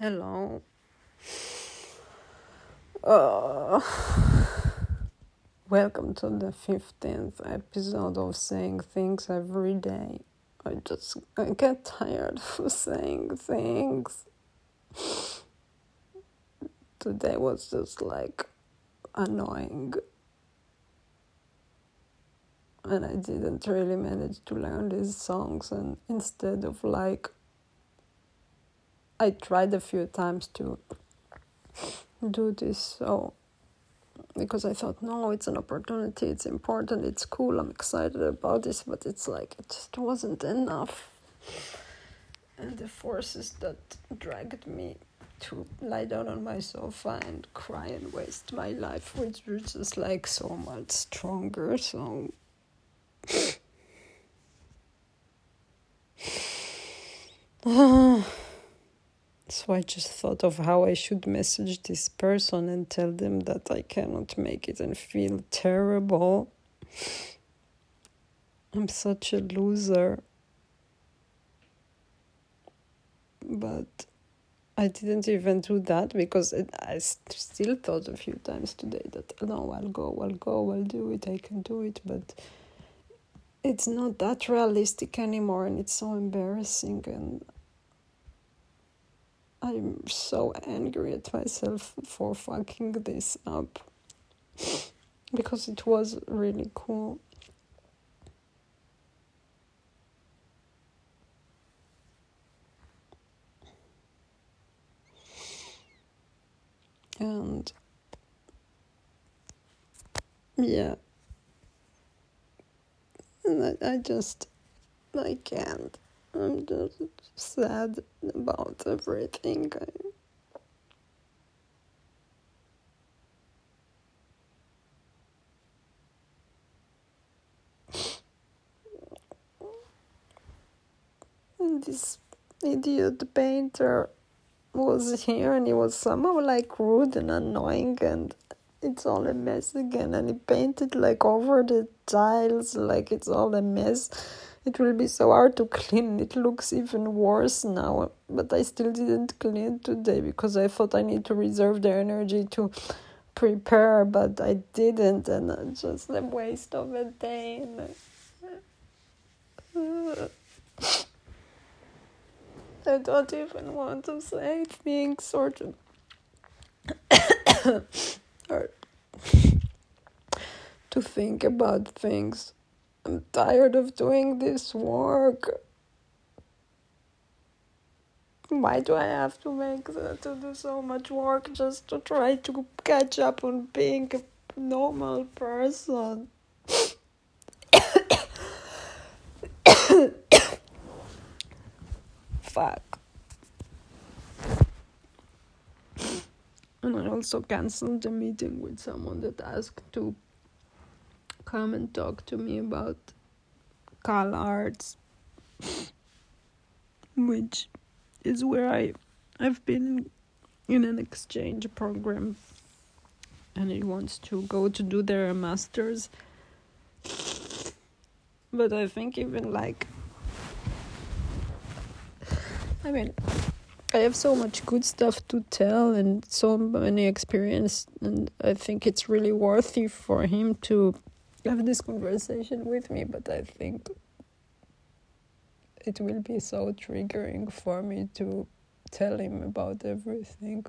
Hello. Uh, welcome to the 15th episode of Saying Things Every Day. I just I get tired of saying things. Today was just like annoying. And I didn't really manage to learn these songs, and instead of like I tried a few times to do this so because I thought no it's an opportunity it's important it's cool I'm excited about this but it's like it just wasn't enough. And the forces that dragged me to lie down on my sofa and cry and waste my life which was just like so much stronger so So I just thought of how I should message this person and tell them that I cannot make it and feel terrible. I'm such a loser. But I didn't even do that because it, I still thought a few times today that no, I'll go, I'll go, I'll do it, I can do it. But it's not that realistic anymore and it's so embarrassing and I'm so angry at myself for fucking this up because it was really cool. And yeah, and I, I just I can't. I'm just sad about everything. this idiot painter was here and he was somehow like rude and annoying and it's all a mess again and he painted like over the tiles like it's all a mess it will be so hard to clean. It looks even worse now, but I still didn't clean today because I thought I need to reserve the energy to prepare, but I didn't, and it's just a waste of a day. I don't even want to say things or to or to think about things. I'm tired of doing this work. Why do I have to make to do so much work just to try to catch up on being a normal person? Fuck. And I also cancelled the meeting with someone that asked to come and talk to me about CalArts, which is where I I've been in an exchange program, and he wants to go to do their masters. But I think even like, I mean, I have so much good stuff to tell and so many experience, and I think it's really worthy for him to have this conversation with me, but I think it will be so triggering for me to tell him about everything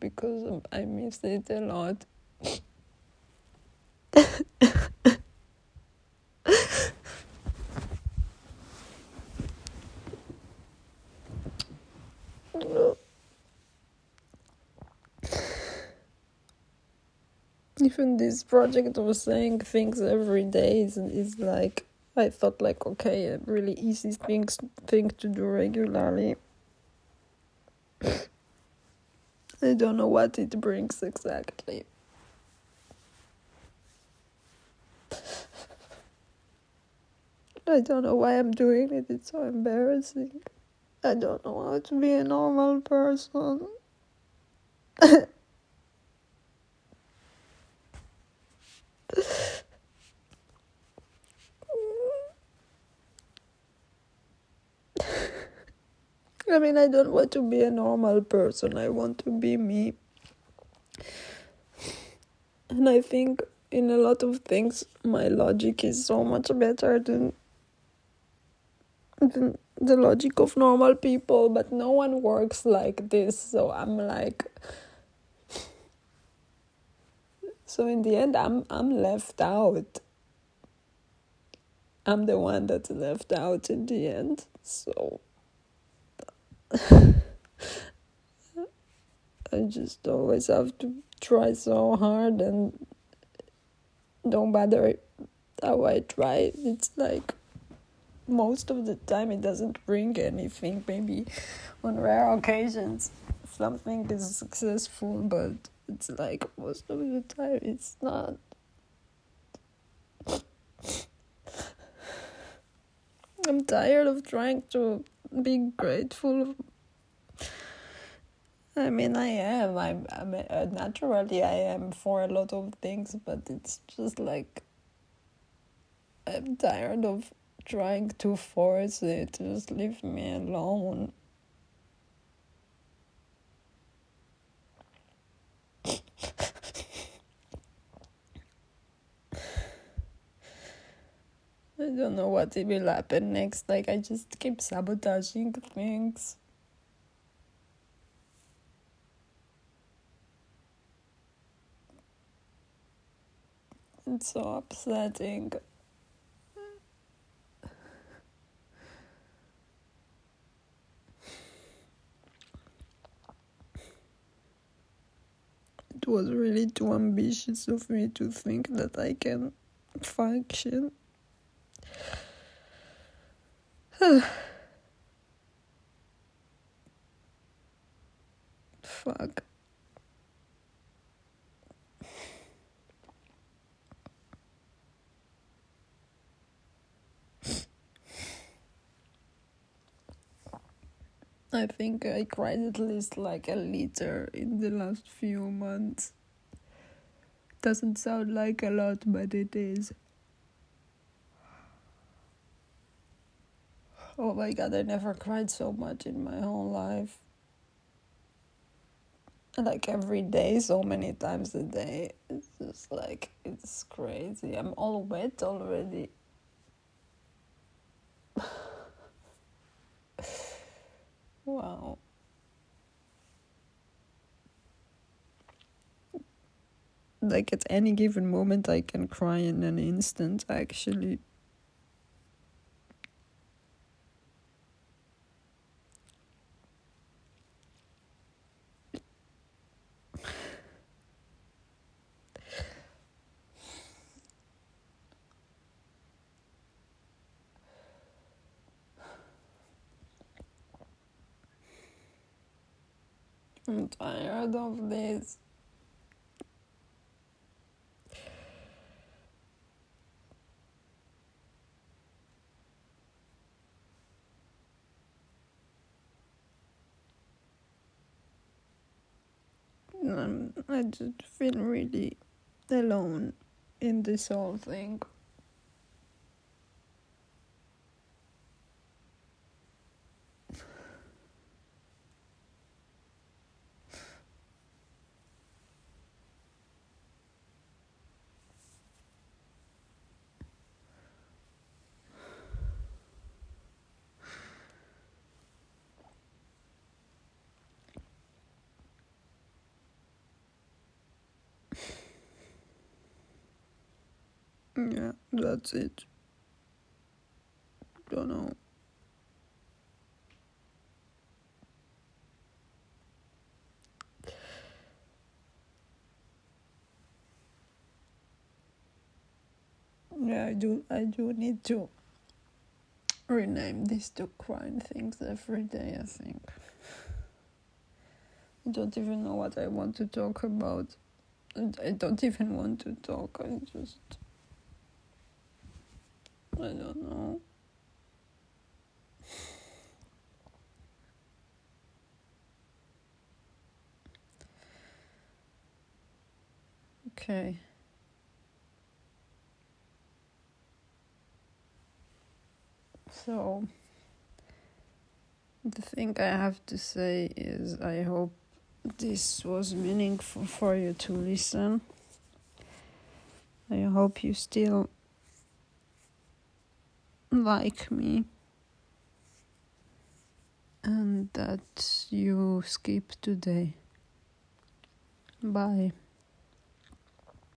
because um, I miss it a lot. even this project of saying things every day is, is like I thought like okay a really easy things thing to do regularly. I don't know what it brings exactly. I don't know why I'm doing it. It's so embarrassing. I don't know how to be a normal person. I mean, I don't want to be a normal person. I want to be me. And I think in a lot of things, my logic is so much better than, than the logic of normal people, but no one works like this. So I'm like, so in the end, I'm I'm left out. I'm the one that's left out in the end. So I just always have to try so hard and don't matter how I try. It's like most of the time it doesn't bring anything. Maybe on rare occasions something is successful, but it's like most of the time it's not. I'm tired of trying to be grateful. I mean, I am. I'm. I'm uh, naturally, I am for a lot of things, but it's just like I'm tired of trying to force it. Just leave me alone. I don't know what will happen next. Like, I just keep sabotaging things. It's so upsetting. It was really too ambitious of me to think that I can function. Fuck. I think I cried at least like a liter in the last few months. Doesn't sound like a lot, but it is. Oh my god, I never cried so much in my whole life. Like every day, so many times a day. It's just like, it's crazy. I'm all wet already. wow. Like at any given moment, I can cry in an instant, actually. I'm tired of this. I just feel really alone in this whole thing. Yeah, that's it. Don't know. Yeah, I do. I do need to rename this to crying things every day. I think. I don't even know what I want to talk about. I don't even want to talk. I just. I don't know. Okay. So the thing I have to say is I hope this was meaningful for you to listen. I hope you still like me and that you skip today. Bye.